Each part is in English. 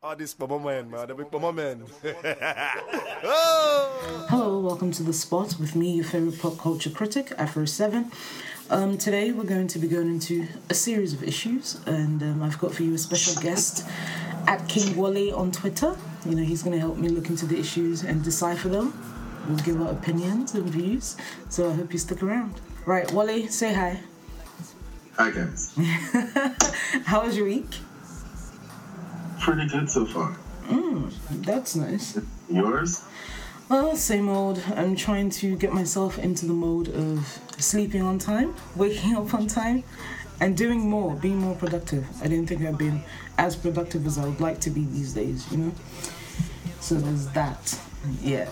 Oh, this for my man, man. The big for my man. oh! Hello, welcome to The Spot with me, your favorite pop culture critic, Afro7. Um, today we're going to be going into a series of issues, and um, I've got for you a special guest at King Wole on Twitter. You know, he's going to help me look into the issues and decipher them. We'll give our opinions and views, so I hope you stick around. Right, Wole, say hi. Hi guys. How was your week? Pretty good so far. That's nice. Yours? Well, same old. I'm trying to get myself into the mode of sleeping on time, waking up on time, and doing more, being more productive. I didn't think I've been as productive as I would like to be these days, you know? So there's that. Yeah.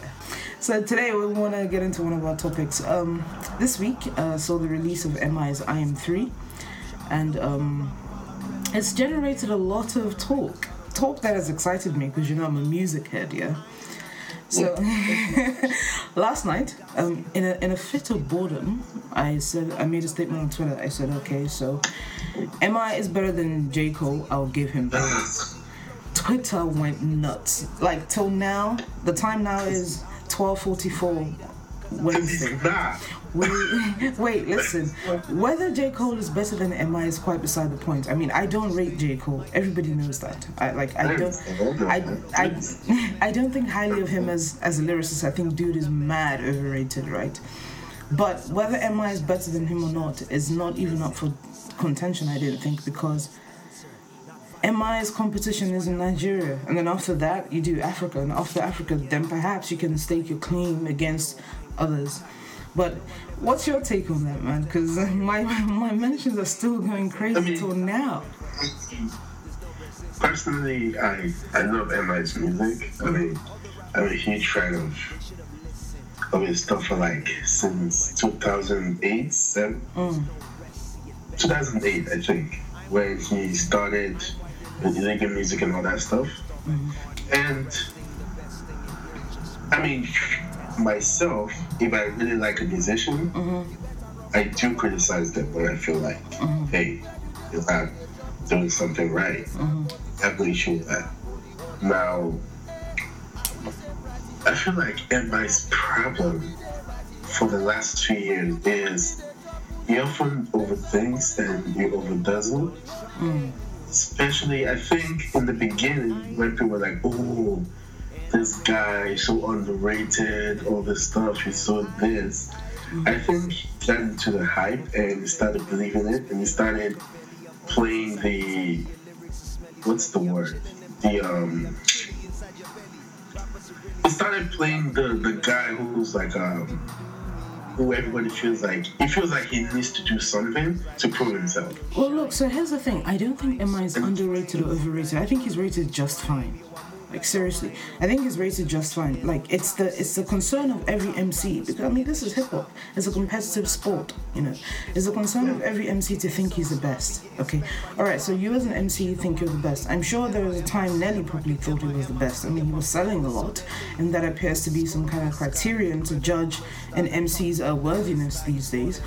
So today we want to get into one of our topics. Um, this week uh, saw the release of MI's I Am 3, and um, it's generated a lot of talk. Talk that has excited me because you know I'm a music head, yeah? So last night, um, in a in a fit of boredom, I said I made a statement on Twitter. I said, okay, so MI is better than J Cole. I'll give him that. Twitter went nuts. Like till now, the time now is twelve forty four Wednesday. Wait, wait, listen. Whether J. Cole is better than MI is quite beside the point. I mean, I don't rate J. Cole. Everybody knows that. I like I don't I, I, I don't think highly of him as as a lyricist. I think dude is mad overrated, right? But whether MI is better than him or not is not even up for contention, I didn't think, because MI's competition is in Nigeria, and then after that you do Africa, and after Africa, then perhaps you can stake your claim against others. But what's your take on that, man? Because uh, my my mentions are still going crazy I mean- till now. Personally, I I love MI's music. I mean, I'm a huge fan of of his stuff for like since 2008, seven, mm. 2008, I think, when he started with illegal music and all that stuff. Mm-hmm. And I mean, myself, if I really like a musician, mm-hmm. I do criticize them when I feel like, mm-hmm. hey, you're not doing something right. I have no issue with that. Now, I feel like MI's problem for the last two years is he often overthinks and he overdoes it. Mm. Especially, I think in the beginning when people were like, oh, this guy is so underrated, all this stuff, he's so this. I think he got into the hype and he started believing it and he started playing the what's the word? The um he started playing the the guy who's like um who everybody feels like he feels like he needs to do something to prove himself. Well, look. So here's the thing. I don't think MI is underrated or overrated. I think he's rated just fine. Like seriously, I think he's rated just fine. Like it's the it's the concern of every MC because I mean this is hip hop. It's a competitive sport, you know. It's a concern of every MC to think he's the best. Okay, all right. So you as an MC you think you're the best. I'm sure there was a time Nelly probably thought he was the best. I mean he was selling a lot, and that appears to be some kind of criterion to judge an MC's uh, worthiness these days.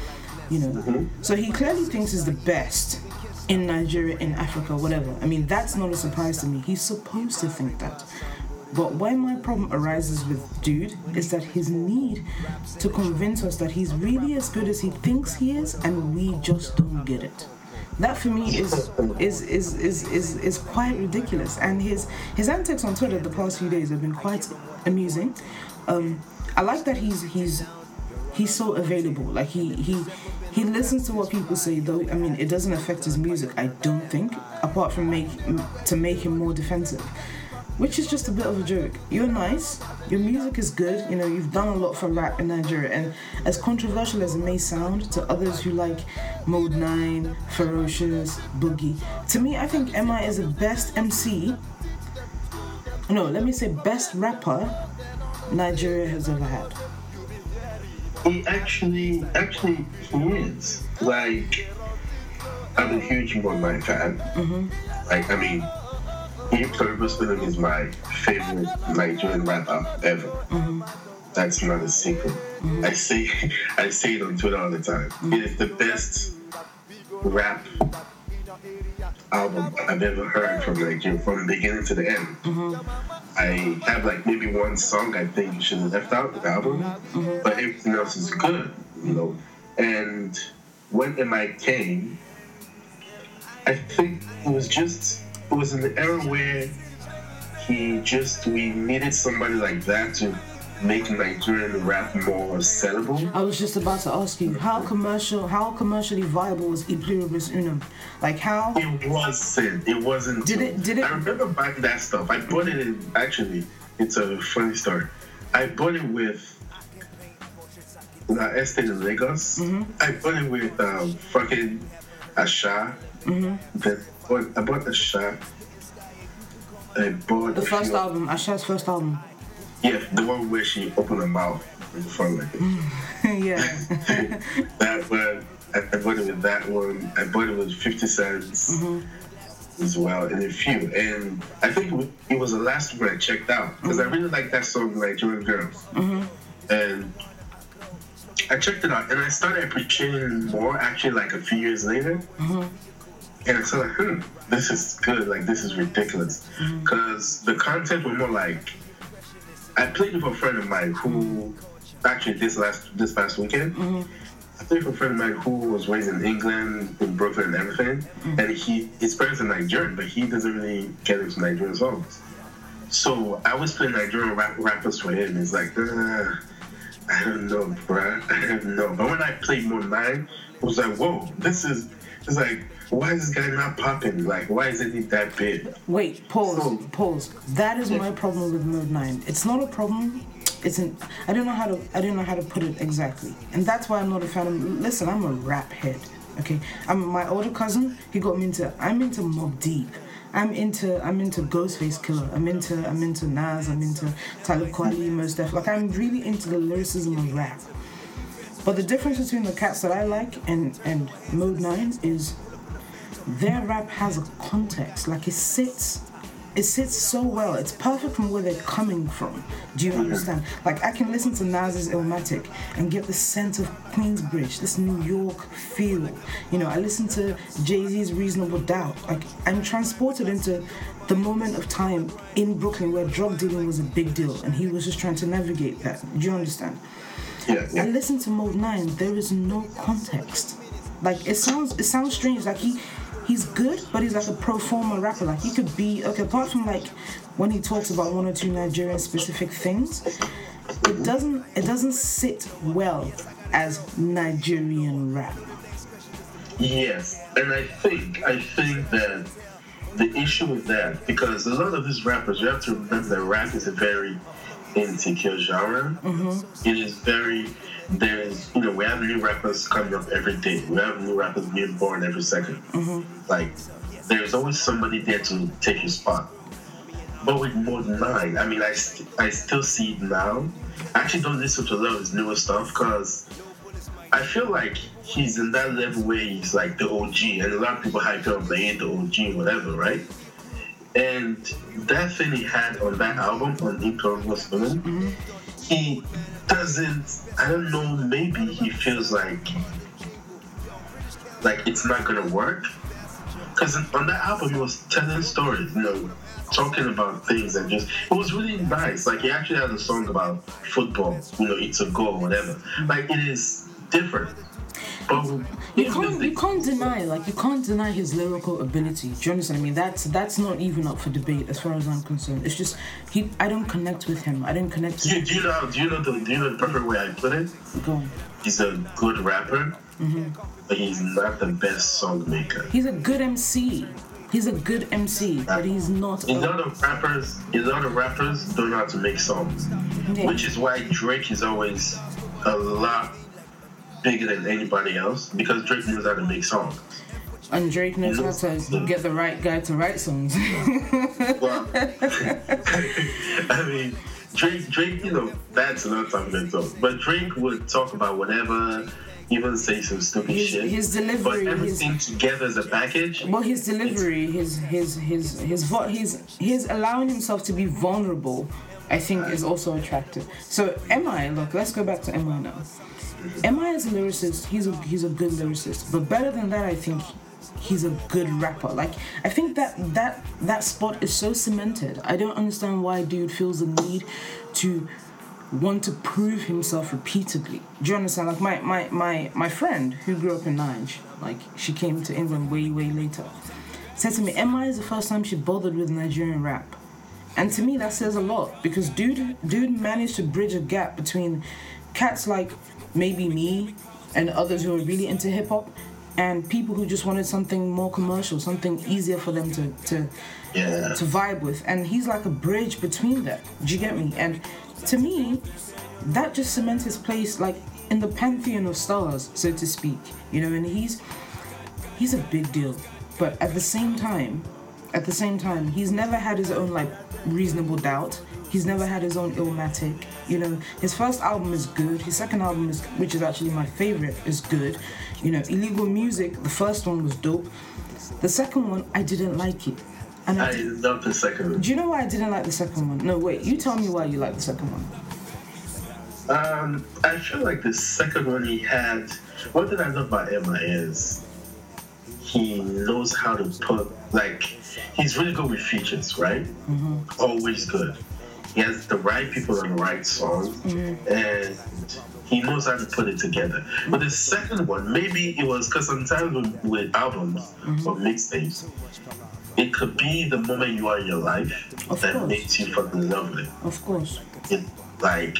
You know, so he clearly thinks he's the best in Nigeria, in Africa, whatever. I mean, that's not a surprise to me. He's supposed to think that. But why my problem arises with Dude is that his need to convince us that he's really as good as he thinks he is, and we just don't get it. That for me is is is is is, is quite ridiculous. And his his antics on Twitter the past few days have been quite amusing. Um, I like that he's he's he's so available. Like he he he listens to what people say. Though I mean, it doesn't affect his music. I don't think, apart from make to make him more defensive, which is just a bit of a joke. You're nice. Your music is good. You know, you've done a lot for rap in Nigeria, and as controversial as it may sound to others who like Mode Nine, Ferocious, Boogie, to me, I think Mi is the best MC. No, let me say best rapper Nigeria has ever had. He actually actually he is. Like I'm a huge One Nine fan. Mm-hmm. Like I mean he Purpose Film is my favorite Nigerian rapper ever. Mm-hmm. That's not a secret. Mm-hmm. I say I say it on Twitter all the time. It is the best rap album I've ever heard from Nigeria from the beginning to the end. Mm-hmm. I have like maybe one song I think you should have left out the album, mm-hmm. but everything else is good, you know. And when MI came, I think it was just it was in the era where he just we needed somebody like that to make Nigerian rap more sellable. I was just about to ask you how commercial, how commercially viable was Pluribus Unum? Like how? It wasn't. It wasn't. Did it- did it- I remember buying that stuff. I bought it in. Actually, it's a funny story. I bought it with the estate in Lagos. Mm-hmm. I bought it with um, fucking Asa. Mm-hmm. Then I bought Asa. I bought The first few- album, Asa's first album. Yeah, the one where she opened her mouth in front like this. yeah. that one. I, I bought it with that one. I bought it with 50 cents Mm-hmm. as well, and a few. And I think it was, the last one I checked out because I really like that song, like Nigerian Girls. And I checked it out, and I started appreciating it more actually like a few years later. And I said, like, hmm, this is good. Like, this is ridiculous. Because the content was more like, I played with a friend of mine who, actually, this last this past weekend, I played with a friend of mine who was raised in England, in Brooklyn, and everything. And he, his parents are Nigerian, but he doesn't really get into Nigerian songs. So I was playing Nigerian rap, rappers for him. He's like, uh, I don't know, bruh. I don't know. But when I played Mode 9, it was like, whoa, this is, it's like, why is this guy not popping? Like, why isn't he that big? Wait, pause, So- pause. That is my problem with Mode 9. It's not a problem. It's an I don't know how to I don't know how to put it exactly. And that's why I'm not a fan of listen, I'm a rap head. Okay. I'm my older cousin, he got me into I'm into Mobb Deep. I'm into I'm into Ghostface Killah. I'm into I'm into Nas, I'm into Talib Kweli, Mos Def. Like I'm really into the lyricism of rap. But the difference between the cats that I like and and Mode 9 is their rap has a context. Like it sits, it sits so well. It's perfect from where they're coming from. Do you understand? Like I can listen to Nas's Illmatic and get the sense of Queensbridge, this New York feel. You know, I listen to Jay Z's Reasonable Doubt. Like I'm transported into the moment of time in Brooklyn where drug dealing was a big deal, and he was just trying to navigate that. Do you understand? Yeah. I listen to Mode Nine. There is no context. Like it sounds, it sounds strange. Like he, he's good, but he's like a pro forma rapper. Like he could be okay. Apart from like when he talks about one or two Nigerian specific things, it doesn't, it doesn't sit well as Nigerian rap. Yes, and I think I think that the issue with that because a lot of these rappers, you have to remember that rap is a very insecure genre. Mm-hmm. It is very there's you know we have new rappers coming up every day. We have new rappers being born every 2nd mm-hmm. Like there's always somebody there to take your spot. But with Mode 9, I mean, I, st- I still see it now. I actually don't listen to a lot of his newer stuff because I feel like he's in that level where he's like the OG, and a lot of people hype him up, like, hey, the OG, whatever, right? And that thing he had on that album, on Incredibles Women, mm-hmm. he doesn't, I don't know, maybe he feels like, like it's not gonna work. Because on that album, he was telling stories, you know, talking about things and just, it was really nice. Like, he actually has a song about football, you know, it's a goal, whatever. Mm-hmm. Like, it is different. But You can't, you can't deny, like you can't deny his lyrical ability. Do you understand? I mean, that's that's not even up for debate as far as I'm concerned. It's just he, I don't connect with him. I don't connect do, you, with. do you know? Do you know the? Do you know the perfect way I put it? Go on. He's a good rapper, Mhm. but he's not the best song maker. He's a good MC. He's a good MC, but he's not. A A, lot of rappers, a lot of rappers don't know how to make songs, Yeah. which is why Drake is always a lot bigger than anybody else because Drake knows how to make songs. and Drake knows how to get the right guy to write songs. Well, I mean, Drake, Drake, you know, that's another topic to talk. But Drake would talk about whatever, even say some stupid His- shit. his delivery, but everything together as a package. well, his delivery, his his his his vo- his his allowing himself to be vulnerable, I think, is also attractive. So, Mi, look, let's go back to Mi now. Mi as a lyricist, he's a he's a good lyricist, but better than that, I think he's a good rapper. Like I think that that that spot is so cemented. I don't understand why dude feels the need to want to prove himself repeatedly. Do you understand? Like my my my my friend who grew up in Nige, like she came to England way way later, said to me, "MI is the first time she bothered with Nigerian rap." And to me, that says a lot because dude, dude managed to bridge a gap between cats like maybe me and others who are really into hip hop and people who just wanted something more commercial, something easier for them to to Yeah. to vibe with. And he's like a bridge between that. Do you get me? And to me, that just cements his place like in the pantheon of stars, so to speak. You know, and he's he's a big deal. But at the same time, at the same time, he's never had his own like reasonable doubt. He's never had his own illmatic. You know, his first album is good. His second album is, which is actually my favorite, is good. You know, illegal music. The first one was dope. The second one, I didn't like it. And I, I love the second one. do you know why I didn't like the second one? No, wait. You tell me why you like the second one. Um, I feel like the second one he had. One thing I love about MI is he knows how to put like he's really good with features, right? Always good. He has the right people on the right song, mm. and he knows how to put it together. But the second one, maybe it was because sometimes with, with albums mm-hmm. or mixtapes, it could be the moment you are in your life Of that course. makes you fucking lovely. Of course. it like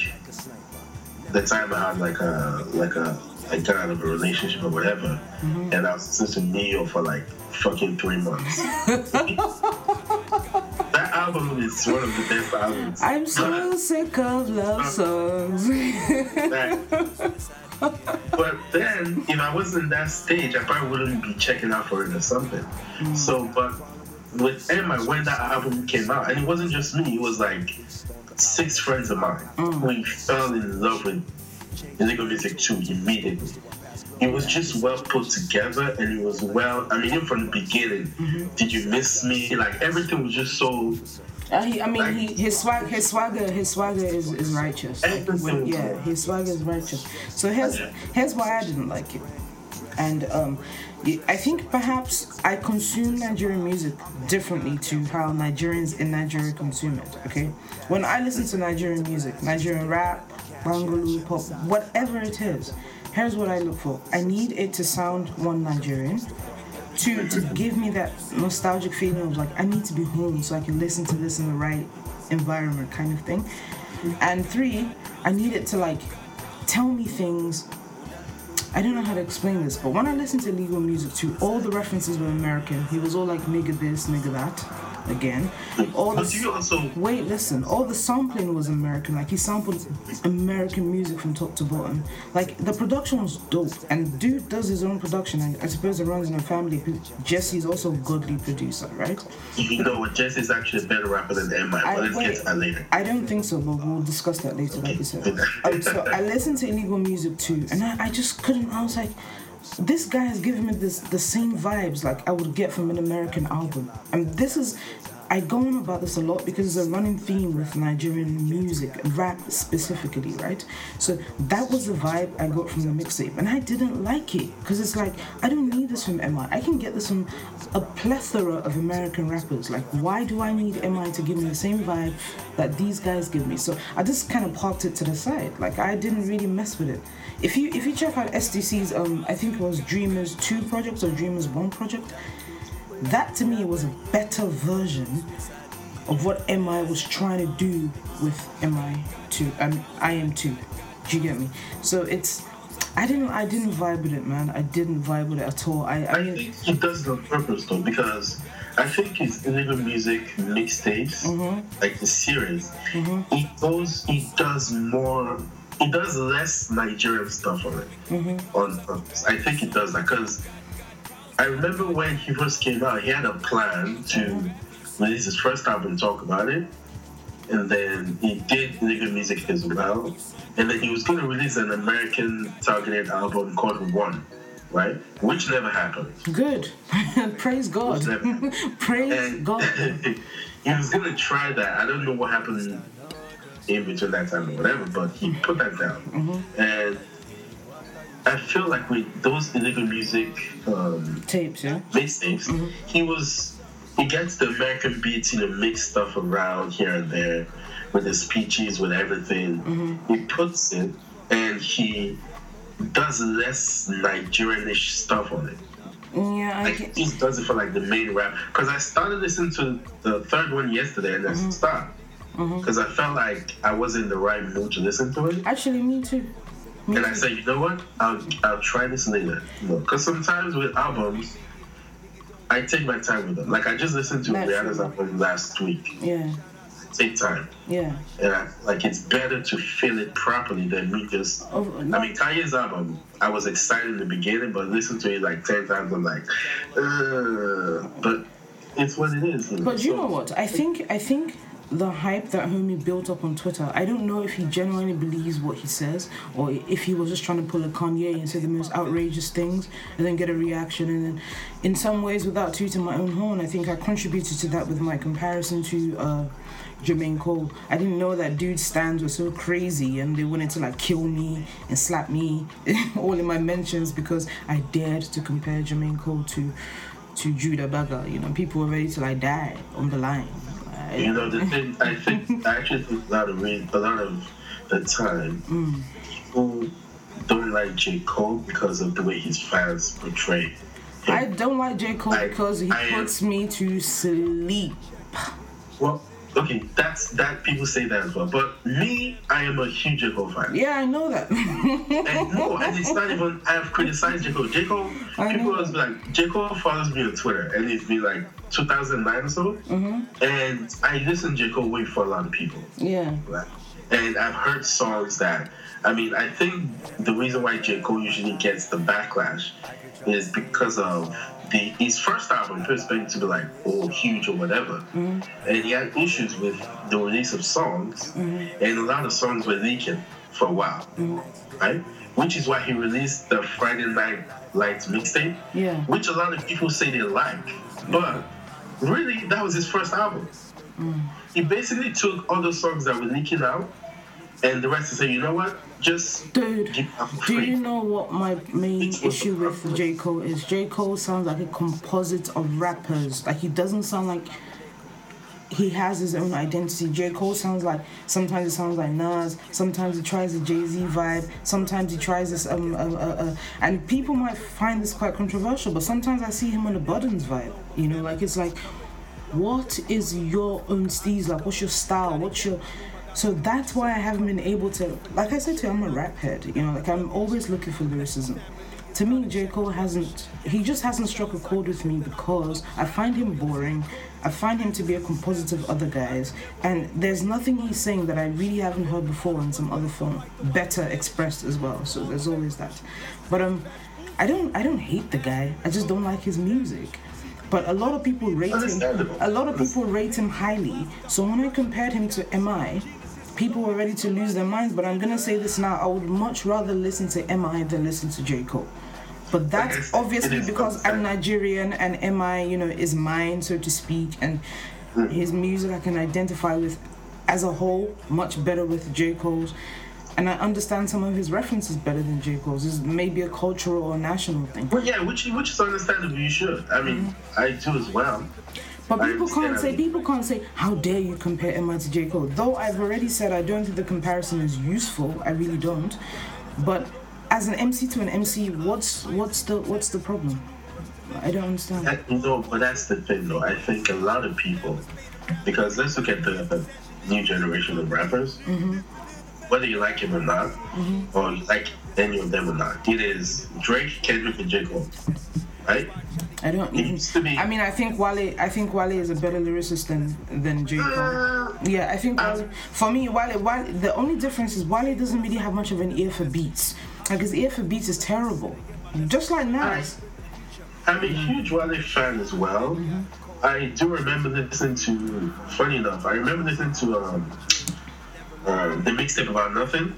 the time I had like a like a I got out of a relationship or whatever, mm-hmm. and I was listening to Neo for like fucking three months. album is one of the best albums. I'm so sick of love songs. but then, if I wasn't in that stage, I probably wouldn't be checking out for it or something. So, but with Emma, when that album came out, and it wasn't just me, it was like six friends of mine mm. We fell in love with illegal music too immediately. It was just well put together and it was well, I mean, even from the beginning, Did You Miss Me? Like everything was just so Uh, he, I mean, he, his swag, his swagger, his swagger is, is righteous. Like, when- yeah, his swagger is righteous. So here's here's why I didn't like it, and um, I think perhaps I consume Nigerian music differently to how Nigerians in Nigeria consume it. Okay, when I listen to Nigerian music, Nigerian rap, Bangalore pop, whatever it is, here's what I look for. I need it to sound one Nigerian to to give me that nostalgic feeling of like I need to be home so I can listen to this in the right environment kind of thing. And three, I need it to like tell me things. I don't know how to explain this, but when I listened to legal music too, all the references were American. He was all like nigga this, nigga that, again. All the Wait, listen. All the sampling was American. Like he sampled American music from top to bottom. Like the production was dope. And dude does his own production. I, I suppose it runs in a family. Jesse's also a godly producer, right? you know what Jesse's actually a better rapper than MI, I- but let's wait. get to that later. I don't think so, but we'll discuss that later, like you said. Um, so I listened to illegal music too, and I, I just couldn't. I was like, this guy is giving me this the same vibes like I would get from an American album, and this is. I go on about this a lot because it's a running theme with Nigerian music, rap specifically, right? So that was the vibe I got from the mixtape, and I didn't like it because it's like I don't need this from MI. I can get this from a plethora of American rappers. Like, why do I need MI to give me the same vibe that these guys give me? So I just kind of parked it to the side. Like, I didn't really mess with it. If you if you check out SDC's um I think it was Dreamers Two project or Dreamers One project, that to me was a better version of what MI was trying to do with MI two um I am two. Do you get me? So it's I didn't I didn't vibe with it, man. I didn't vibe with it at all. I I I mean think he does it on purpose though, because I think his illegal music mixtapes, like the series, he goes, he does more, he does less Nigerian stuff on it mm-hmm. on purpose. I think he does that because I remember when he first came out, he had a plan to release his first album, talk about it, and then he did illegal music as well, and then he was going to release an American targeted album called One. Right, which never happened. good. Praise God. Praise And God. he was gonna try that. I don't know what happened in between that time or whatever, but he put that down. Mm-hmm. And I feel like with those illegal music um, Tapes, yeah. mixtapes, mm-hmm. he was he gets the American beats, you know, mix stuff around here and there with his speeches, with everything. Mm-hmm. He puts it and he does less Nigerianish stuff on it. Yeah, I Like he does it for like the main rap. Because I started listening to the third one yesterday and I stopped. Because I felt like I was in the right mood to listen to it. actually me too. Me And I said, you know what? I'll I'll try this later. Because sometimes with albums, I take my time with them. Like I just listened to. Rihanna's album last week. Yeah, Take time, yeah. and I, like it's better to feel it properly than me just. Oh, no. I mean, Kanye's album, I was excited in the beginning, but listen to it like ten times, I'm like, uh, but it's what it is. But you so- know what? I think I think the hype that homie built up on Twitter. I don't know if he genuinely believes what he says, or if he was just trying to pull a Kanye and say the most outrageous things and then get a reaction. And then, in some ways, without tooting my own horn, I think I contributed to that with my comparison to. Uh, Jermaine Cole. I didn't know that dude's stands were so crazy and they wanted to like kill me and slap me all in my mentions because I dared to compare Jermaine Cole to to Jude Abaga. You know, people were ready to like die on the line. You know, the thing, I think, I actually think a lot of, a lot of the time, mm. people don't like J. Cole because of the way his fans portray him. I don't like J. Cole I- because he I puts me to sleep. Well, okay, that's that. People say that as well. But me, I am a huge J. Cole fan. Yeah, I know that. And no, and it's not even. I've criticized J. Cole. J. Cole. People be like, J. Cole follows me on Twitter, and it's been like 2009 or so. Mm-hmm. And I listen to J. Cole way for a lot of people. yeah. Right. And I've heard songs that, I mean, I think the reason why J. Cole usually gets the backlash is because of the his first album, was expected to be like, oh, huge or whatever. Mm-hmm. And he had issues with the release of songs, mm-hmm. and a lot of songs were leaking for a while, mm-hmm. right? Which is why he released the Friday Night Lights mixtape, Yeah. which a lot of people say they like. But really, that was his first album. Mm. He basically took all the songs that were leaking out, and the rest say, you know what, just Dude, do you know what my main issue with J. Cole is? J. Cole sounds like a composite of rappers. Like, he doesn't sound like he has his own identity. J. Cole sounds like sometimes it sounds like Nas, sometimes he tries a Jay Z vibe, sometimes he tries this um uh, uh, uh, and people might find this quite controversial, but sometimes I see him on the Buttons vibe. You know, like it's like, what is your own steez like? What's your style? What's your so that's why I haven't been able to like I said to you, I'm a rap head, you know, like I'm always looking for lyricism. To me, J. Cole hasn't he just hasn't struck a chord with me because I find him boring. I find him to be a composite of other guys, and there's nothing he's saying that I really haven't heard before in some other film, better expressed as well. So there's always that. But um, I don't I don't hate the guy. I just don't like his music. But a lot of people rate him. A lot of people rate him highly. So when I compared him to Mi, people were ready to lose their minds. But I'm gonna say this now: I would much rather listen to Mi than listen to J Cole. But that's Yes, obviously because I'm. Nigerian and Mi, you know, is mine, so to speak, and hmm. his music I can identify with as a whole much better with J Cole's. And I understand some of his references better than J. Cole's. It's maybe a cultural or national thing. Well, yeah, which which is understandable. You should. I mean, mm-hmm. I do as well. But people can't say people can't say how dare you compare MI to J Cole. Though I've already said I don't think the comparison is useful. I really don't. But as an MC to an MC, what's what's the what's the problem? I don't understand. I, no, but that's the thing, though. I think a lot of people, because let's look at the, the new generation of rappers. Mm-hmm. Whether you like him or not, mm-hmm. or you like any of them or not, it is Drake, Kendrick, and J. Cole, right? I don't It even. used to be. I mean, I think Wale. I think Wale is a better lyricist than than J Cole. Uh, Yeah, I think Wale, for me, Wale, Wale. The only difference is Wale doesn't really have much of an ear for beats. Like his ear for beats is terrible, just like Nas. I'm a huge Wale fan as well. I do remember listening to. Funny enough, I remember listening to um, um the mixtape about nothing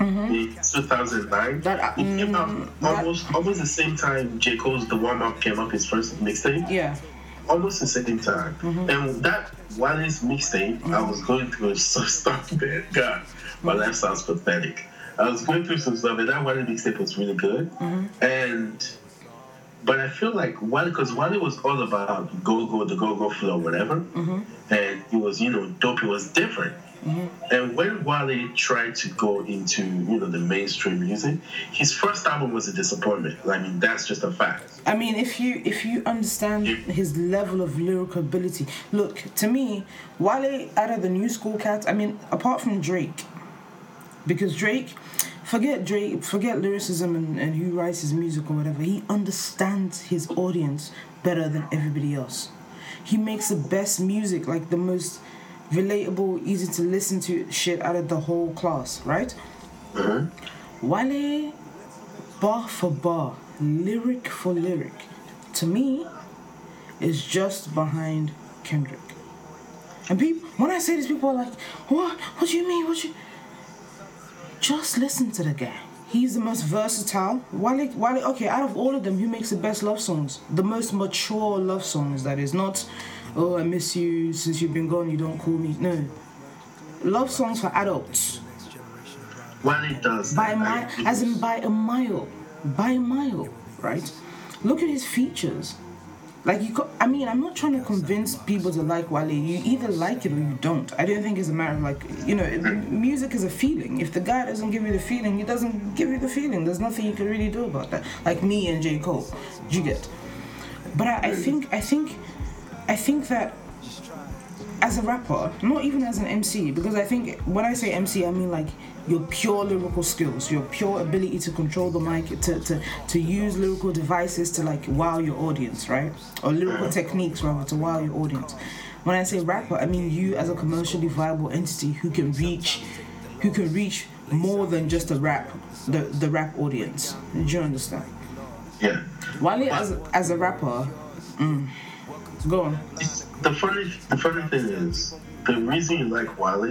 in 2009. That, uh, it came out mm, that- almost almost the same time J Cole's The Warm Up came up, his first mixtape. Yeah. Almost the same time. Mm-hmm. And that Wale's mixtape, I was going through so stuff, man. God, my life sounds pathetic. I was going through some stuff, and that Wale mixtape was really good. And but I feel like Wale, because one it was all about go go the go go flow, whatever, and it was you know dope. It was different. Mm-hmm. And when Wale tried to go into you know the mainstream music, his first album was a disappointment. I mean that's just a fact. I mean, if you if you understand his level of lyrical ability, look to me, Wale out of the new school cats. I mean, apart from Drake, because Drake, forget Drake, forget lyricism and, and who writes his music or whatever. He understands his audience better than everybody else. He makes the best music, like the most relatable, easy to listen to shit out of the whole class, right? Mm-hmm. Wale, bar for bar, lyric for lyric, to me, is just behind Kendrick. And people, when I say this, people are like, "What? What do you mean? What you?" Just listen to the guy. He's the most versatile. Wale, Wale. Okay, out of all of them, who makes the best love songs? The most mature love songs. That is not, "Oh, I miss you since you've been gone. You don't call me." No, love songs for adults Wale does by mile, as in by a mile, by a mile, right? Look at his features. Like you, co- I mean, I'm not trying to convince people to like Wale. You either like it or you don't. I don't think it's a matter of like, you know, music is a feeling. If the guy doesn't give you the feeling, he doesn't give you the feeling. There's nothing you can really do about that. Like me and J Cole, you get? But I, I think, I think, I think that as a rapper, not even as an MC, because I think when I say MC, I mean like your pure lyrical skills, your pure ability to control the mic, to, to, to use lyrical devices to like wow your audience, right? Or lyrical techniques rather to wow your audience. When I say rapper, I mean you as a commercially viable entity who can reach, who can reach more than just a rap, the the rap audience. Do you understand? yeah. Wale as as a rapper, mm, go on. It's- the funny the funny thing is the reason you like Wale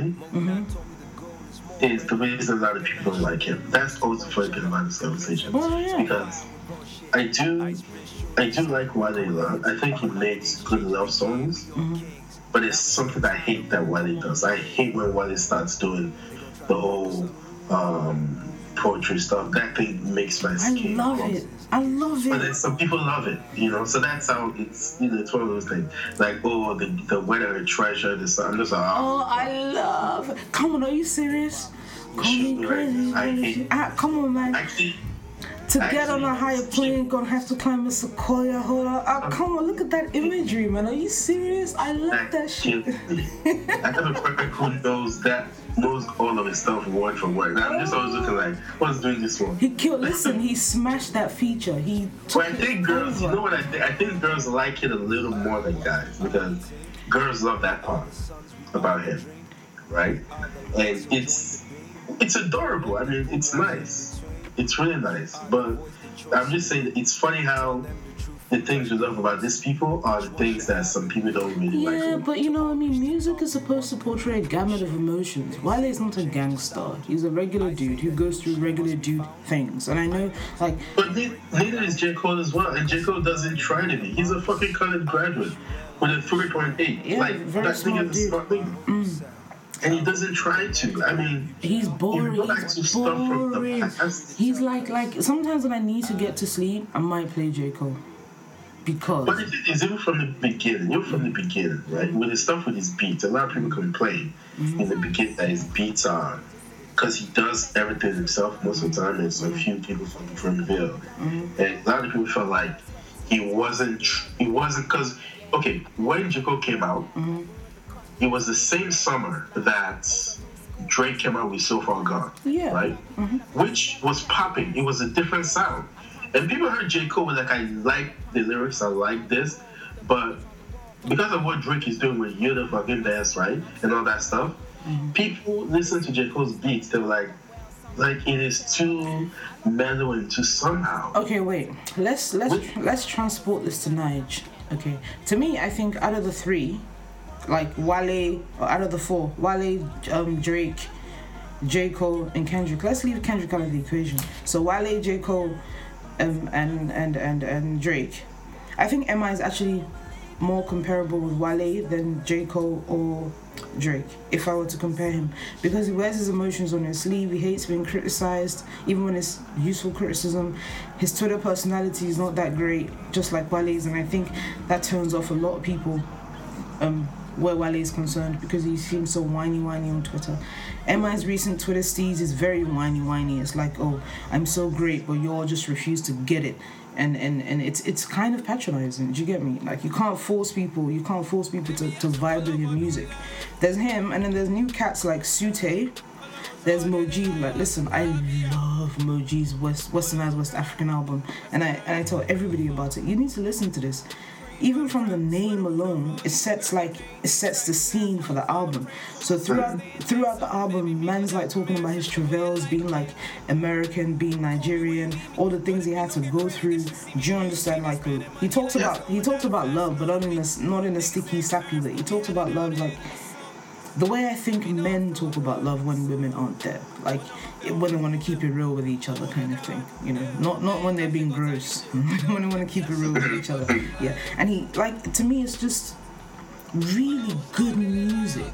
is the reason a lot of people don't like him. That's always the funny thing about this conversation. Oh, yeah. Because I do I do like Wale a lot. I think he makes good love songs. Mm-hmm. But it's something I hate that Wale does. I hate when Wale starts doing the whole um, poetry stuff. That thing makes my skin. I love it. I love it. But then some people love it, you know. So that's how it's. You know, it's one of those things. Like, oh, the the weather, treasure, the sun. Just like, Oh, I love. Come on, are you serious? Call me crazy. I Ah, come on, man. actually, To get on a higher plane, gonna have to climb a sequoia. Hold on. Ah, come on, look at that imagery, man. Are you serious? I love that shit. I have a friend who knows that knows all of his stuff word for word. I'm just always looking like, what's doing this one? He killed. Listen, he smashed that feature. He But I think girls, you know what I think? I think girls like it a little more than guys because girls love that part about him, right? And it's it's adorable. I mean, it's nice. It's really nice. But I'm just saying, it's funny how the things we love about these people are the things that some people don't really Yeah, like. but you know, I mean, music is supposed to portray a gamut of emotions. Wale is not a gangster. He's a regular dude who goes through regular dude things. And I know, like, But ne- neither is J. Cole as well. And J. Cole doesn't try to be. He's a fucking college graduate with a 3.8. Yeah, like, very that thing smart is a dude. smart thing. Mm. And he doesn't try to. I mean, He's boring. He's to stuff from the boring. past. He's like like sometimes when I need to get to sleep, I might play J Cole because But thing is, even from the beginning, even from the beginning, right? With his stuff with his beats, a lot of people complain Mm. in the beginning that his beats are because he does everything himself most of the time. It's a few people from Dreamville, and a lot of people felt like he wasn't. He wasn't because okay, when J. Cole came out, it was the same summer that Drake came out with So Far Gone, Yeah. right? Mm-hmm. Which was popping. It was a different sound. And people heard J. Cole was like, I like the lyrics, I like this, but because of what Drake is doing with You the fucking dance, right? And all that stuff, mm-hmm. people listen to J. Cole's beats, they were like, like it is too mellow and too somehow. okay, wait. Let's let's let's transport this to Nige. Okay, to me, I think out of the three, like Wale, out of the four, Wale, um, Drake, J Cole, and Kendrick. Let's leave Kendrick out of the equation. So Wale, J Cole, um, and and and and Drake. I think Mi is actually more comparable with Wale than J. Cole or Drake, if I were to compare him. Because he wears his emotions on his sleeve, he hates being criticized, even when it's useful criticism. His Twitter personality is not that great, just like Wale's, and I think that turns off a lot of people um, where Wale is concerned because he seems so whiny whiny on Twitter. MI's recent Twitter steez is very whiny whiny. It's like, oh, I'm so great, but you all just refuse to get it. And, and, and it's it's kind of patronizing. Do you get me? Like you can't force people. You can't force people to, to vibe with your music. There's him, and then there's new cats like Sute. There's Moji. Like listen, I love Moji's West Westernized West African album, and I and I tell everybody about it. You need to listen to this even from the name alone, it sets like it sets the scene for the album. So throughout throughout the album, man's like talking about his travails, being like American, being Nigerian, all the things he had to go through. Do you understand? Like he talks about he talks about love, but not in a not in a sticky sappy way. He talks about love like the way I think men talk about love when women aren't there, like when they want to keep it real with each other, kind of thing. You know, not not when they're being gross, when they want to keep it real with each other. Yeah, and he like to me, it's just really good music,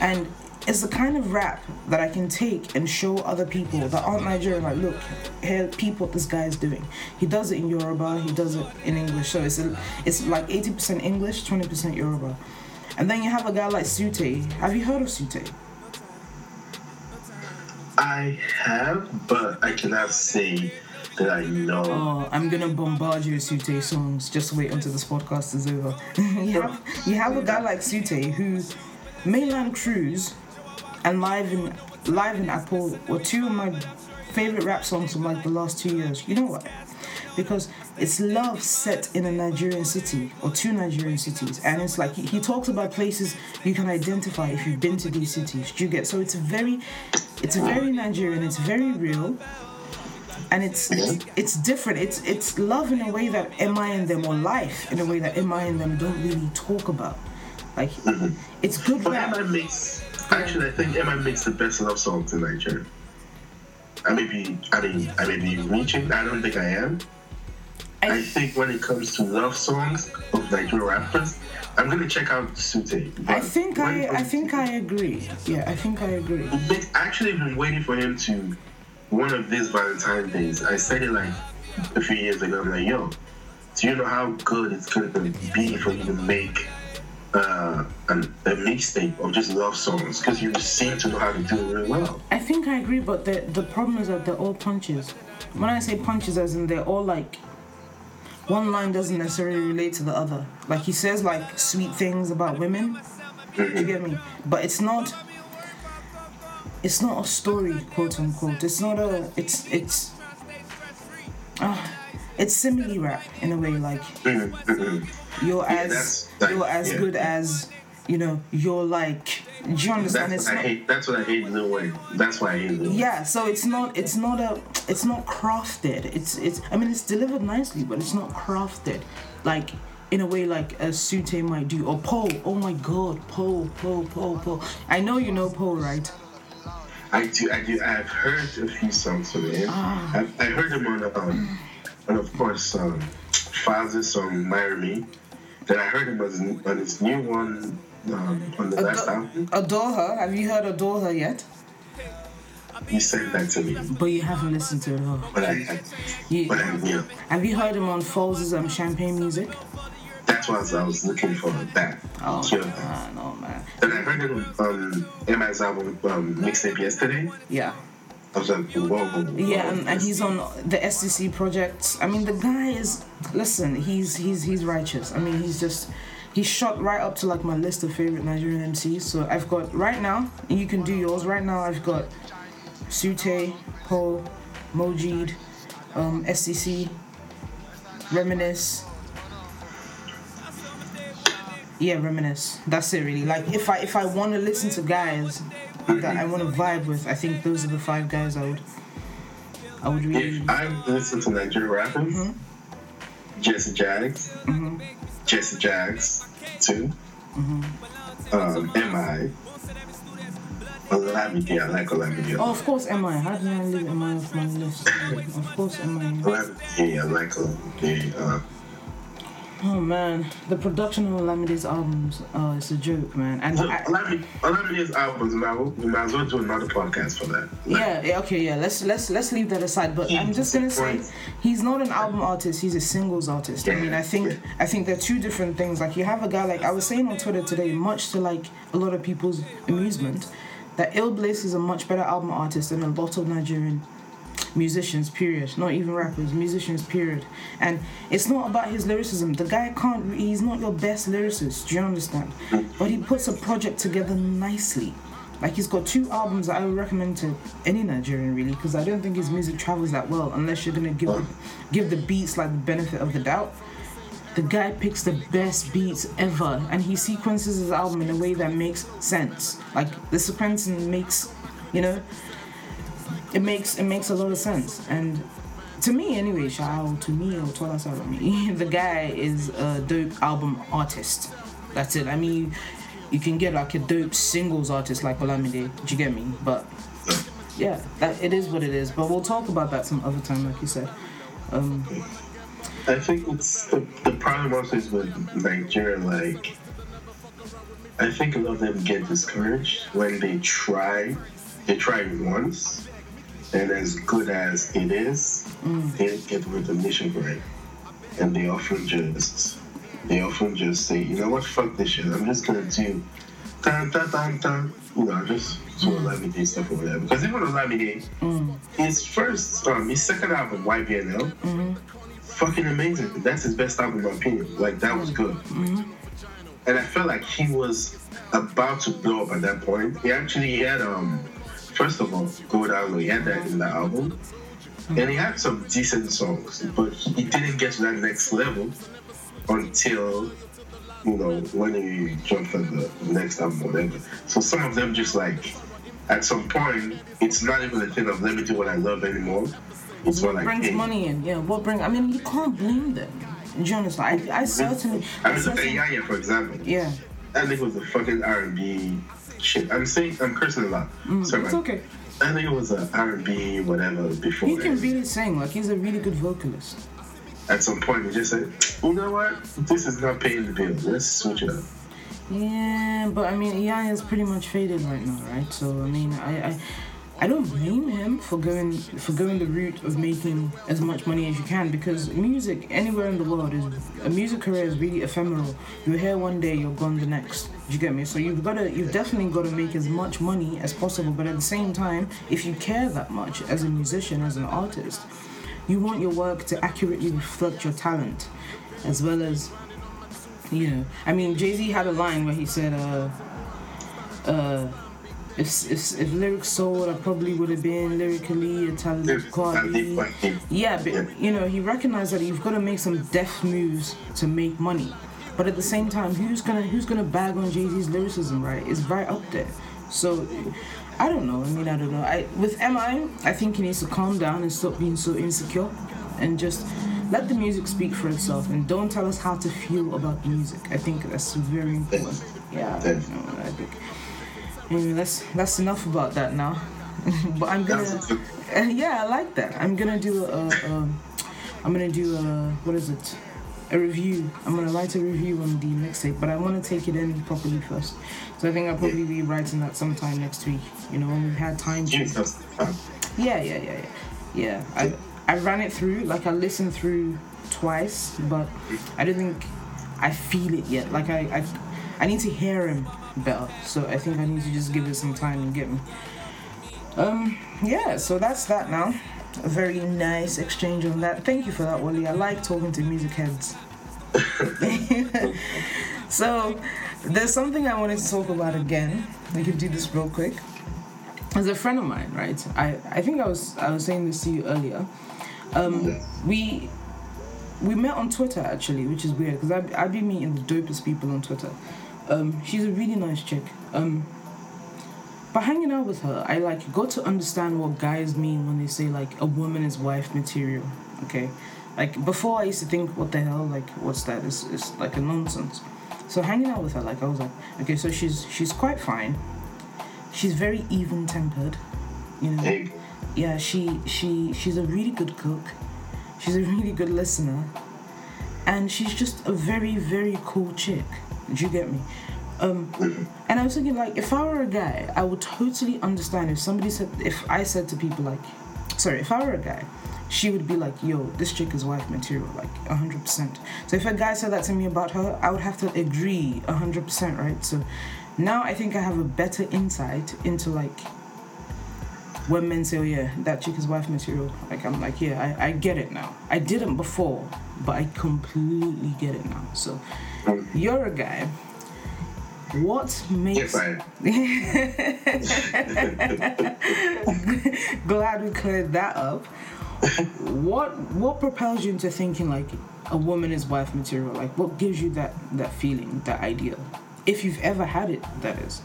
and it's the kind of rap that I can take and show other people that aren't Nigerian. Like, look, here, people, what this guy is doing. He does it in Yoruba, he does it in English. So it's a, it's like eighty percent English, twenty percent Yoruba. And then you have a guy like Sute. Have you heard of Sute? I have, but I cannot say that I know. Oh, I'm gonna bombard you with Sute songs. Just wait until this podcast is over. you have you have a guy like Sute who Mainland Cruise and Live in Live in Apple were two of my favorite rap songs from like the last two years. You know what? Because it's love set in a Nigerian city or two Nigerian cities, and it's like he, he talks about places you can identify if you've been to these cities. Do you get? So it's very, it's very Nigerian. It's very real, and it's it's, it's different. It's it's love in a way that MI and them or life in a way that MI and them don't really talk about. Like mm-hmm. it's good But rap. MI makes actually I think MI makes the best love songs in Nigeria. I may be I mean I may be reaching, I don't think I am. I think when it comes to love songs of Nigerian rappers, I'm gonna check out Sute. I think I I think to- I agree. Yeah, I think I agree. I've actually been waiting for him to one of these Valentine days. I said it like a few years ago. I'm like, yo, do you know how good it's gonna be for you to make uh, an, a mixtape of just love songs? Because you seem to know how to do it really well. I think I agree, but the the problem is that they're all punches. When I say punches, as in they're all like one line doesn't necessarily relate to the other. Like he says like sweet things about women. Do you get me? But it's not. It's not a story, quote unquote. It's not a. It's it's. Uh, it's simile rap in a way. Like you're as you're as yeah. good as you know. You're like. Do you understand? That's I not. hate. That's what I hate Lil Wayne. That's why I hate Wayne. Yeah, so it's not it's not a it's not crafted. It's it's I mean it's delivered nicely, but it's not crafted like in a way like a Sute might do or Poe. Oh my god, Poe, Poe, Poe, Poe. I know you know Poe, right? I do. I do. I've heard a few songs from him. Ah. I've, I heard him on, um, and of course, um, Falz's song "Marry Me." Then I heard him on his, on his new one um, on the last album. Adore her. Have you heard Adore her yet? You sent that to me, But you haven't listened to it. But I, You, but I, know, have you heard him on Foles' um, Champagne Music? that's what I was looking for. That. Oh, Yeah. man, oh man. Then I heard him on MI's album um, mixtape yesterday. Yeah. I was like, whoa. whoa Yeah, and, and he's on the SDC project. I mean, the guy is listen. He's he's he's righteous. I mean, he's just he's shot right up to like my list of favorite Nigerian MCs. So I've got right now, and you can do yours. Right now, I've got Sute, Poe, Mojid, um, SDC, Reminisce. Yeah, reminisce. That's it, really. Like, if I if I want to listen to guys that I want to vibe with, I think those are the five guys I would I would really. If I listen to Nigerian rappers, Mm-hmm. Jesse Jagz, Jesse Jagz, too. Mm-hmm. Um, M.I. Olamide, I like Olamide. Oh, of course, MI. How did I leave MI off my list? Of course, MI. Olamide, I like Olamide. Uh, Oh man, the production of Olamide's albums, uh, it's a joke, man. And So, I, Olami- Olamide's albums, man, we might as well do another podcast for that. Like, yeah, yeah, okay, yeah. Let's let's let's leave that aside. But I'm just gonna say, he's not an album artist. He's a singles artist. I mean, I think I think they're two different things. Like you have a guy like I was saying on Twitter today, much to like a lot of people's amusement, that iLLbliss is a much better album artist than a lot of Nigerian musicians period. Not even rappers musicians period. And it's not about his lyricism. The guy can't he's not your best lyricist. Do you understand? But he puts a project together nicely. Like he's got two albums that I would recommend to any Nigerian really because I don't think his music travels that well unless you're gonna give give the beats like the benefit of the doubt. The guy picks the best beats ever and he sequences his album in a way that makes sense. Like the sequencing makes you know it makes it makes a lot of sense. And to me anyway shout out to me the guy is a dope album artist. That's it. I mean you can get like a dope singles artist like Olamide do you get me? But yeah that it is what it is. But we'll talk about that some other time like you said. Um I think it's the, the problem also is with Nigeria, like, I think a lot of them get discouraged when they try, they try once, and as good as it is, mm. they get recognition for it. And they often just, they often just say, you know what, fuck this shit, I'm just gonna do, dun dun dun dun, you know, just mm. do Olamide stuff over there. Because even Olamide, mm. his first, um, his second album, YBNL, mm-hmm. fucking amazing. That's his best album in my opinion. Like that was good. Mm-hmm. And I felt like he was about to blow up at that point. He actually had um first of all, Go Down he had that in the album. And he had some decent songs, but he didn't get to that next level until you know, when he jumped on the next album or whatever. So some of them just like at some point it's not even a thing of let me do what I love anymore. It's like brings hey, money in yeah what bring I mean you can't blame them do you understand I, I certainly I mean, look at certainly Iyanya, for example. yeah That nigga was a fucking R&B shit. I'm saying, I'm cursing a lot. Sorry, it's okay think it was a R&B whatever before. he can really sing like he's a really good vocalist At some point, he just said, you know what? This is not paying the bills. Let's switch it up. Yeah, but I mean, Iyanya's pretty much faded right now, right? So I mean, I, I, I don't blame him for going for going the route of making as much money as you can because music anywhere in the world is a music career is really ephemeral. You're here one day, you're gone the next. Do you get me? So you've got to, you've definitely got to make as much money as possible. But at the same time, if you care that much as a musician, as an artist, you want your work to accurately reflect your talent, as well as you know, I mean, Jay Z had a line where he said, uh, uh, if, if, if lyrics sold, I probably would have been lyrically a talented If- Cardi. I think- Yeah, but you know, he recognized that you've got to make some deft moves to make money. But at the same time, who's gonna who's gonna bag on Jay Z's lyricism? Right, it's right up there. So, I don't know. I mean, I don't know. I with MI, I think he needs to calm down and stop being so insecure, and just let the music speak for itself, and don't tell us how to feel about the music. I think that's very important. Yeah, I, know, I think. Anyway, that's that's enough about that now. but I'm gonna. That's a good- yeah, I like that. I'm gonna do a, a, a I'm gonna do a what is it? A review. I'm gonna write a review on the mixtape, but I want to take it in properly first. So I think I'll probably be writing that sometime next week. You know, when we've had time to. Yeah, yeah, yeah, yeah. Yeah, I I ran it through. Like I listened through twice, but I don't think I feel it yet. Like I I, I need to hear him better. So I think I need to just give it some time and get me. Um, yeah. So that's that now. A very nice exchange on that. Thank you for that, Wole. I like talking to music heads. so there's something I wanted to talk about again. We can do this real quick as a friend of mine, right? I, I think I was I was saying this to you earlier. Um, we we met on Twitter actually, which is weird because I've, I've been meeting the dopest people on Twitter. Um, she's a really nice chick. Um, but hanging out with her, I like got to understand what guys mean when they say like a woman is wife material. Okay, like before I used to think, what the hell, like what's that? It's, it's like a nonsense. So hanging out with her, like I was like, okay, so she's she's quite fine. She's very even tempered, you know yeah she she she's a really good cook she's a really good listener and she's just a very very cool chick. Do you get me? Um, and I was thinking like if I were a guy, I would totally understand if somebody said if I said to people like, sorry, if I were a guy, she would be like, yo, this chick is wife material, like hundred percent. So if a guy said that to me about her, I would have to agree hundred percent, right? So now I think I have a better insight into like when men say, oh yeah, that chick is wife material, like I'm like, yeah, I, I get it now. I didn't before, but I completely get it now. So you're a guy. What makes Yes, I. glad we cleared that up. what what propels you into thinking like a woman is wife material? Like what gives you that that feeling, that idea? If you've ever had it, that is.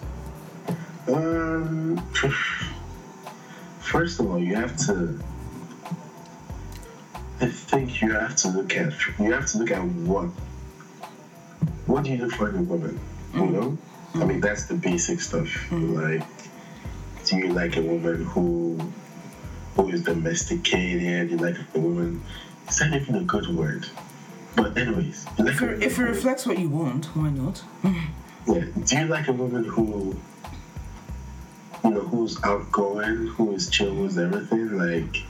Um, first of all, you have to. I think you have to look at you have to look at what what do you define a woman? You know, I mean that's the basic stuff. Mm. Like, do you like a woman who who is domesticated? You like a woman? Is that even a good word? But anyways, like If it, if it reflects what you want, why not? yeah. Do you like a woman who, you know, who's outgoing, who is chill, who's everything? Like,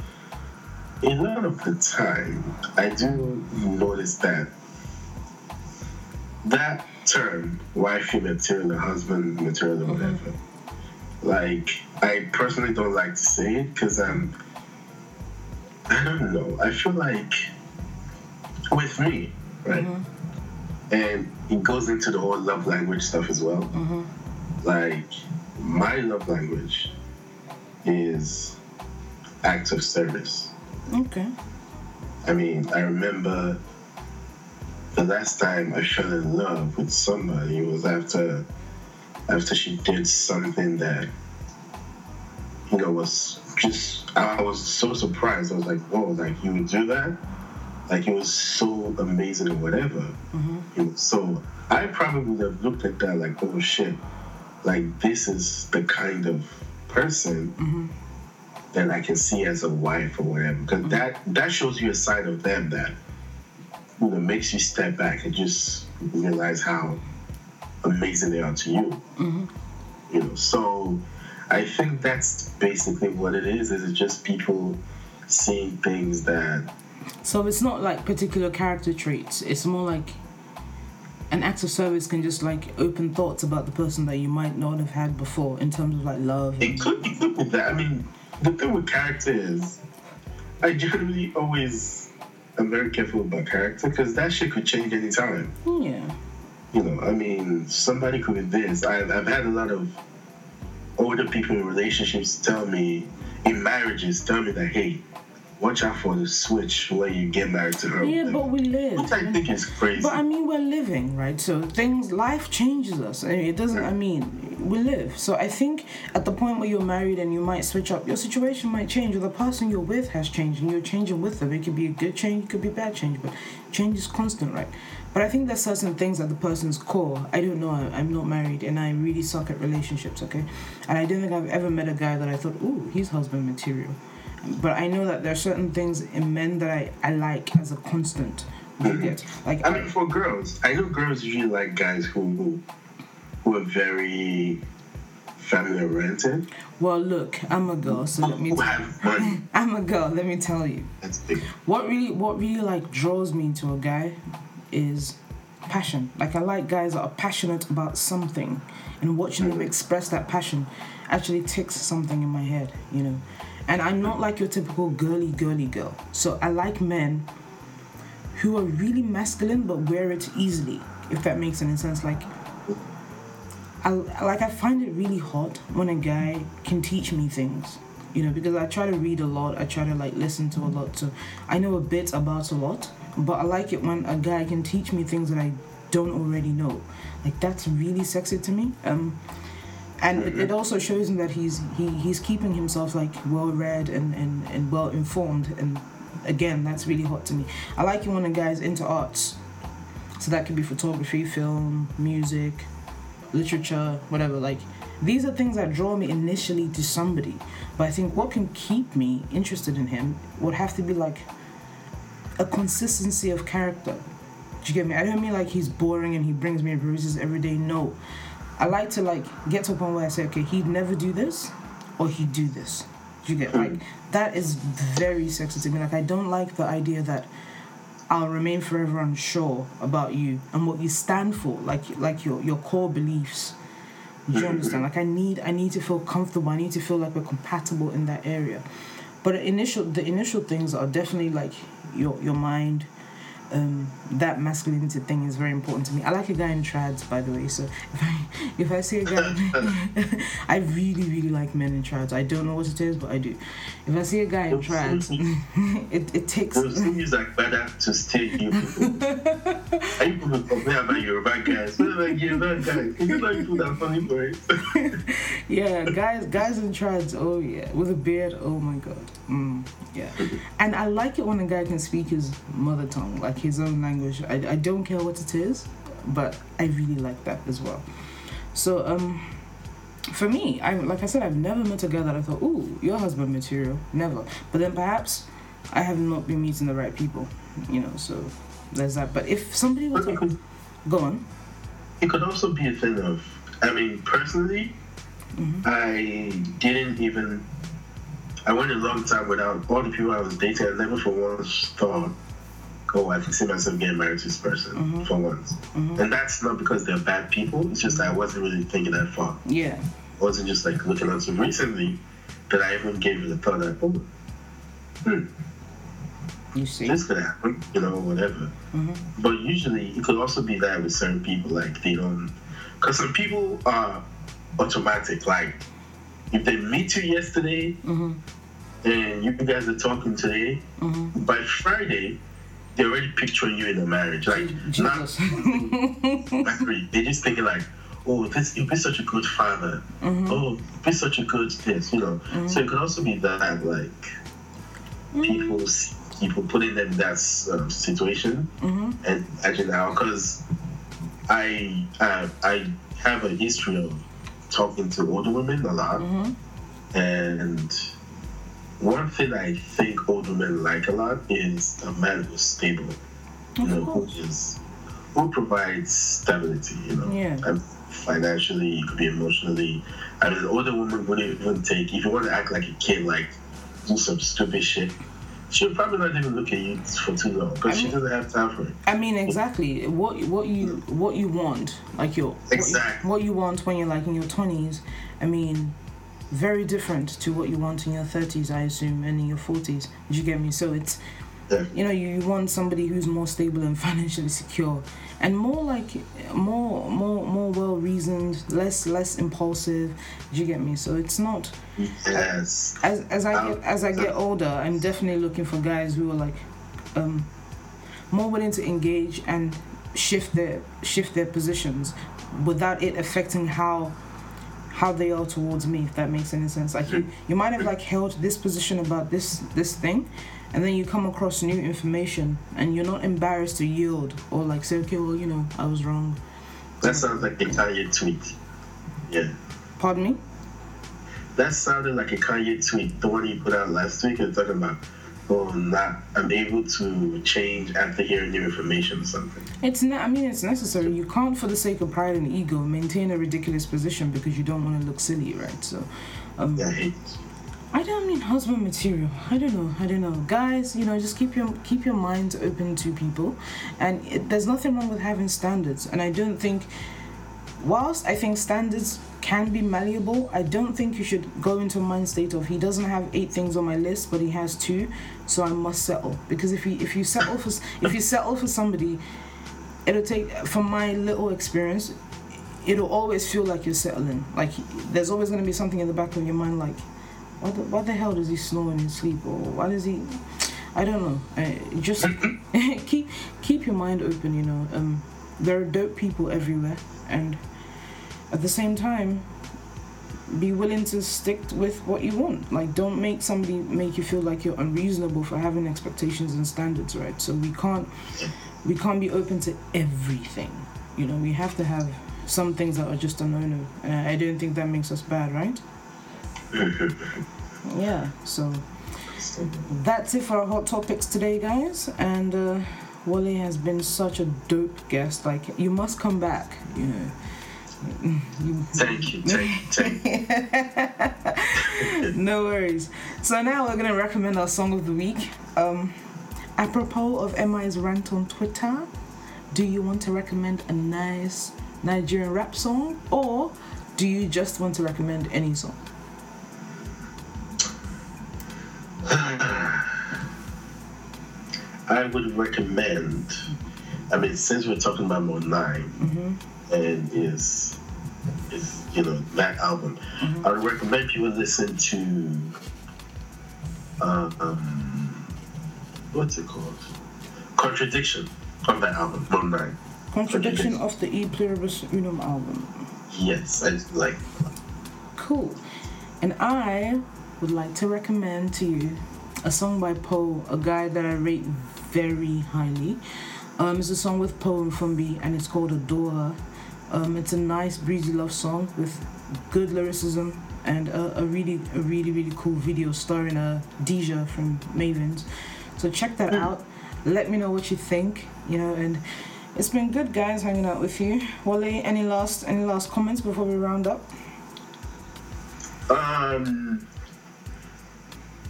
a lot of the time, I do notice that that term, wifey material, or husband material, mm-hmm. or whatever, like, I personally don't like to say it because I'm, um, I don't know, I feel like with me, right? Mm-hmm. and it goes into the whole love language stuff as well. Mm-hmm. Like my love language is acts of service. Okay. I mean, I remember the last time I fell in love with somebody was after after she did something that you know was just I was so surprised. I was like, whoa, like you would do that? Like it was so amazing or whatever. Mm-hmm. You know, so I probably would have looked at that like, oh shit, like this is the kind of person mm-hmm. that I can see as a wife or whatever. Because mm-hmm. that that shows you a side of them that you know makes you step back and just realize how amazing they are to you. Mm-hmm. You know, so I think that's basically what it is. Is it just people seeing things that So it's not like particular character traits. It's more like an act of service can just like open thoughts about the person that you might not have had before in terms of like love. It could, it could be that. I mean, the thing with character is, I generally always am very careful about character because that shit could change anytime. Yeah. You know, I mean, somebody could be this. I've, I've had a lot of older people in relationships tell me, in marriages, tell me that, hey, watch out for the switch when you get married to her. Yeah, but we live. Which I think is crazy. But I mean, we're living, right? So things, life changes us. I mean, it doesn't. I mean, we live. So I think at the point where you're married and you might switch up, your situation might change, or the person you're with has changed, and you're changing with them. It could be a good change, it could be a bad change, but change is constant, right? But I think there's certain things at the person's core. I don't know. I'm not married, and I really suck at relationships. Okay, and I don't think I've ever met a guy that I thought, ooh, he's husband material. But I know that there are certain things in men that I, I like as a constant. Get like I mean, for girls, I know girls usually like guys who who, are very family oriented, Well, look, I'm a girl, so let me. T-. I'm a girl. Let me tell you. That's big. What really, what really like draws me to a guy, is passion. Like I like guys that are passionate about something, and watching them mm-hmm. express that passion, actually ticks something in my head. You know, and I'm not like your typical girly girly girl. So I like men who are really masculine but wear it easily. If that makes any sense, like. I like I find it really hot when a guy can teach me things, you know, because I try to read a lot, I try to like listen to a lot, so I know a bit about a lot, but I like it when a guy can teach me things that I don't already know. Like that's really sexy to me. Um and it, it also shows him that he's he, he's keeping himself like well read and, and, and well informed and again that's really hot to me. I like it when a guy's into arts. So that could be photography, film, music, literature, whatever. Like these are things that draw me initially to somebody. But I think what can keep me interested in him would have to be like a consistency of character. Do you get me? I don't mean like he's boring and he brings me bruises every day. No. I like to like get to a point where I say, okay, he'd never do this or he'd do this. Do you get like mm. that is very sexy to me. Like I don't like the idea that I'll remain forever unsure about you and what you stand for, like like your your core beliefs. Do you mm-hmm. understand? Like I need I need to feel comfortable. I need to feel like we're compatible in that area. But the initial the initial things are definitely like your your mind, um, that masculinity thing is very important to me. I like a guy in trads, by the way. So if I if I see a guy, I really really like men in trads. I don't know what it is, but I do. If I see a guy in trads, it, it takes. Seems like better to stay you people. I even complain about Yoruba guys. Yoruba guys? Can you like put that funny voice? yeah, guys, guys in trads. Oh yeah, with a beard. Oh my god. Mm, yeah, and I like it when a guy can speak his mother tongue, like his own language. I, I don't care what it is, but I really like that as well. So um, for me, I like I said, I've never met a girl that I thought, ooh, your husband material. Never. But then perhaps I have not been meeting the right people, you know. So there's that. But if somebody was like, go on. It could also be a thing of, I mean, personally, Mm-hmm. I didn't even. I went a long time without all the people I was dating. I never for once thought, "Oh, I can see myself getting married to this person." Mm-hmm. For once, and that's not because they're bad people. It's just I wasn't really thinking that far. Yeah. I wasn't just like looking at them recently that I even gave it a thought that, oh, hmm, You see. this could happen, you know, whatever. Mm-hmm. But usually it could also be that with certain people, like they don't, because some people are automatic. Like if they meet you yesterday Mm-hmm. and you guys are talking today, Mm-hmm. by Friday they're already picturing you in a marriage. Like not Jesus. agree. They're just thinking like, oh, this you'll be such a good father. Mm-hmm. Oh, be such a good this, you know. So it could also be that like people see people putting them in that um, situation Mm-hmm. and imagine now because I uh, I have a history of talking to older women a lot, Mm-hmm. and one thing I think older men like a lot is a man who's stable, you Of know, who is who provides stability, you know, Yeah. and financially, it could be emotionally. I mean, an older woman wouldn't even take if you want to act like a kid, like do some stupid shit. She'll probably not even look at you for too long because she I mean- doesn't have time for it. I mean, exactly. What what you what you want, like your what you- Exactly. what you want when you're like in your twenties. I mean, very different to what you want in your thirties, I assume, and in your forties. Did you get me? So it's Yeah. you know you, want somebody who's more stable and financially secure, and more like more more more well reasoned, less less impulsive. Did you get me? So it's not Yes. as as I Um, get as I get older, I'm definitely looking for guys who are like um, more willing to engage and shift their shift their positions without it affecting how how they are towards me. If that makes any sense, like you you might have like held this position about this this thing, and then you come across new information and you're not embarrassed to yield or like say okay well you know I was wrong. That sounds like a Kanye tweet. Yeah. Pardon me. That sounded like a Kanye tweet, the one he put out last week, and talking about, oh, not, I'm able to change after hearing new information or something. It's ne- I mean, it's necessary. You can't, for the sake of pride and ego, maintain a ridiculous position because you don't want to look silly, right? So, um, Yeah, I hate. I don't mean husband material. I don't know. I don't know, guys. You know, just keep your keep your minds open to people, and it, there's nothing wrong with having standards. And I don't think, whilst I think standards can be malleable, I don't think you should go into a mind state of he doesn't have eight things on my list, but he has two, so I must settle. Because if you if you settle for if you settle for somebody, it'll take from my little experience it'll always feel like you're settling. Like there's always going to be something in the back of your mind like what the, what the hell does he snore in his sleep? Or why does he i don't know. Just keep keep your mind open you know. Um there are dope people everywhere and at the same time be willing to stick with what you want like don't make somebody make you feel like you're unreasonable for having expectations and standards right so we can't we can't be open to everything you know we have to have some things that are just a no-no and i don't think that makes us bad right yeah so that's it for our hot topics today guys and uh, Wole has been such a dope guest. Like you must come back. You know. Thank you. Thank you. Thank you. no worries. So now we're gonna recommend our song of the week. Um, apropos of MI's rant on Twitter, do you want to recommend a nice Nigerian rap song, or do you just want to recommend any song? I would recommend. I mean, since we're talking about Mode 9 mm-hmm. And is is you know that album, mm-hmm. I would recommend people listen to. Uh, um, what's it called? Contradiction on that album, Mode 9. Contradiction of the E Pluribus Unum album. Yes, I like. Cool, and I would like to recommend to you a song by Poe, a guy that I rate very highly. Um, it's a song with Poe and Funbi, and it's called Adore Her. Um, it's a nice breezy love song with good lyricism and a, a really a really really cool video starring a uh, Di'Ja from Mavins. So check that mm. out. Let me know what you think. You know, and it's been good, guys, hanging out with you. Wole, any last any last comments before we round up? Um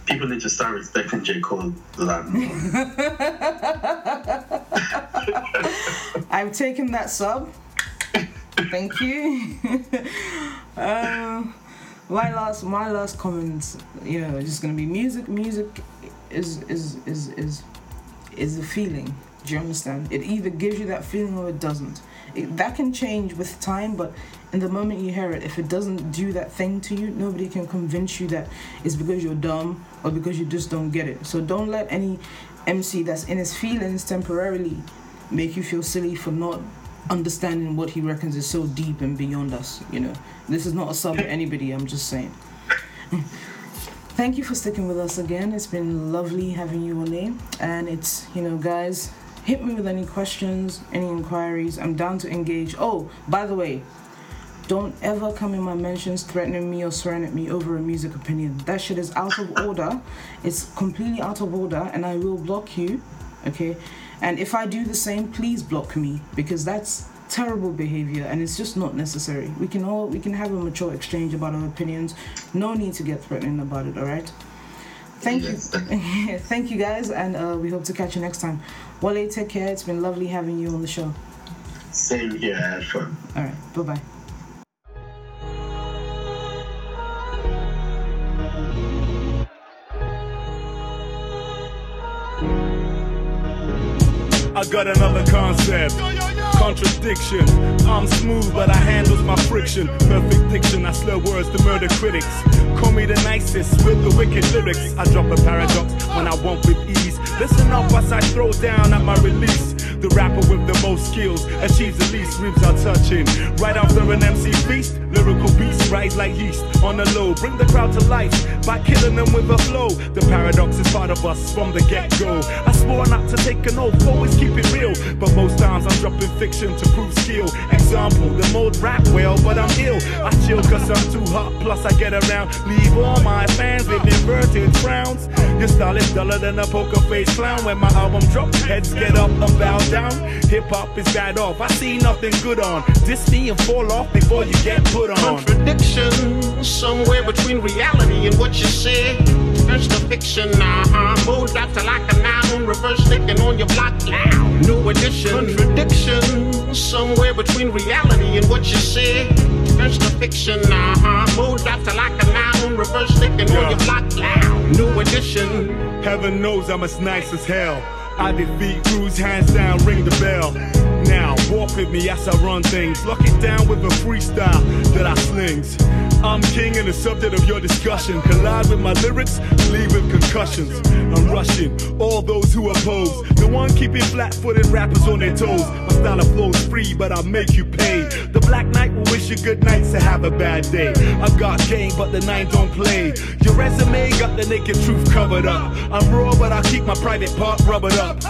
people need to start respecting J. Cole a lot more. I've taken that sub. Thank you. uh, my last my last comments, you know, just gonna be music. Music is is is is is a feeling. Do you understand? It either gives you that feeling or it doesn't. It, that can change with time, but in the moment you hear it, if it doesn't do that thing to you, nobody can convince you that it's because you're dumb or because you just don't get it. So don't let any MC that's in his feelings temporarily make you feel silly for not understanding what he reckons is so deep and beyond us. You know, this is not a sub anybody. I'm just saying. Thank you for sticking with us again. It's been lovely having you on a and it's you know, guys. Hit me with any questions, any inquiries. I'm down to engage. Oh, by the way, don't ever come in my mentions threatening me or swearing at me over a music opinion. That shit is out of order. It's completely out of order, and I will block you. Okay? And if I do the same, please block me because that's terrible behavior and it's just not necessary. We can all we can have a mature exchange about our opinions. No need to get threatening about it, alright? Thank yes. you. Thank you guys and uh, we hope to catch you next time. Wole, take care. It's been lovely having you on the show. Same here, I had fun. Alright, bye bye. Got another concept. Contradiction. I'm smooth, but I handles my friction. Perfect diction, I slur words to murder critics. Call me the nicest with the wicked lyrics. I drop a paradox when I want with ease. Listen up as I throw down at my release. The rapper with the most skills achieves the least ribs are touching. Right after an MC feast, lyrical beats rise like yeast on the low. Bring the crowd to life by killing them with a flow. The paradox is part of us from the get go. I swore not to take an oath, always keep it real. But most times I'm dropping fiction to prove skill. Example, the mode rap well, but I'm ill. I chill cause I'm too hot, plus I get around. Leave all my fans with inverted frowns. Your style is duller than a poker face clown. When my album drops, heads get up and bow down. Hip hop is bad off. I see nothing good on. Diss me and fall off before you get put on. Contradiction, somewhere between reality and what you say. There's the fiction, uh-huh. Mode after like a noun, reverse thinking on your block now. New edition, contradiction, somewhere between reality and what you say. There's the fiction, uh-huh. Mode after like a noun, reverse thinking yeah. on your block now. New edition. Heaven knows I'm as nice as hell. I defeat crews, hands down, ring the bell. Now, walk with me as I run things. Lock it down with a freestyle that I slings. I'm king and the subject of your discussion. Collide with my lyrics, leave with concussions. I'm rushing all those who oppose. The one keeping flat footed rappers on their toes. My style of flow's free, but I'll make you pay. The Black Knight will wish you good nights to have a bad day. I've got game, but the nine don't play. Your resume got the naked truth covered up. I'm raw, but I keep my private part rubbered up.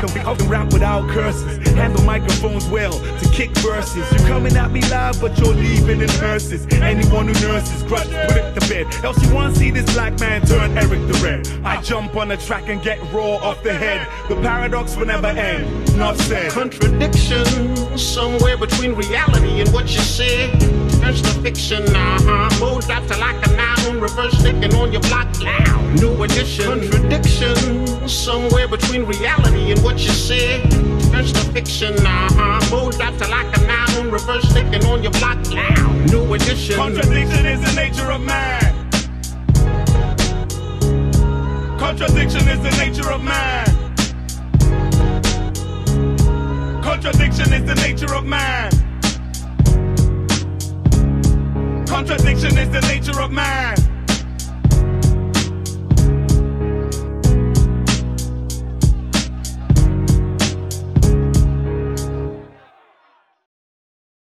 Can, I can rap without curses. Handle microphones well to kick verses. You're coming at me live, but you're leaving in hearses. Anyone who nurses, grudge, put it to bed. Else you wanna see this black man turn Eric the Red. I jump on the track and get raw off the head. The paradox will never end. Enough said. Contradiction somewhere between reality and what you said. Turns to fiction, uh-huh. Mode after like a noun, reverse sticking on your block. Loud. New edition. Contradiction somewhere between reality and what you said. Turns to fiction, uh-huh. Mode after like a noun, reverse sticking on your block. Loud. New edition. Contradiction is the nature of man. Contradiction is the nature of man. Contradiction is the nature of man. Contradiction is the nature of man.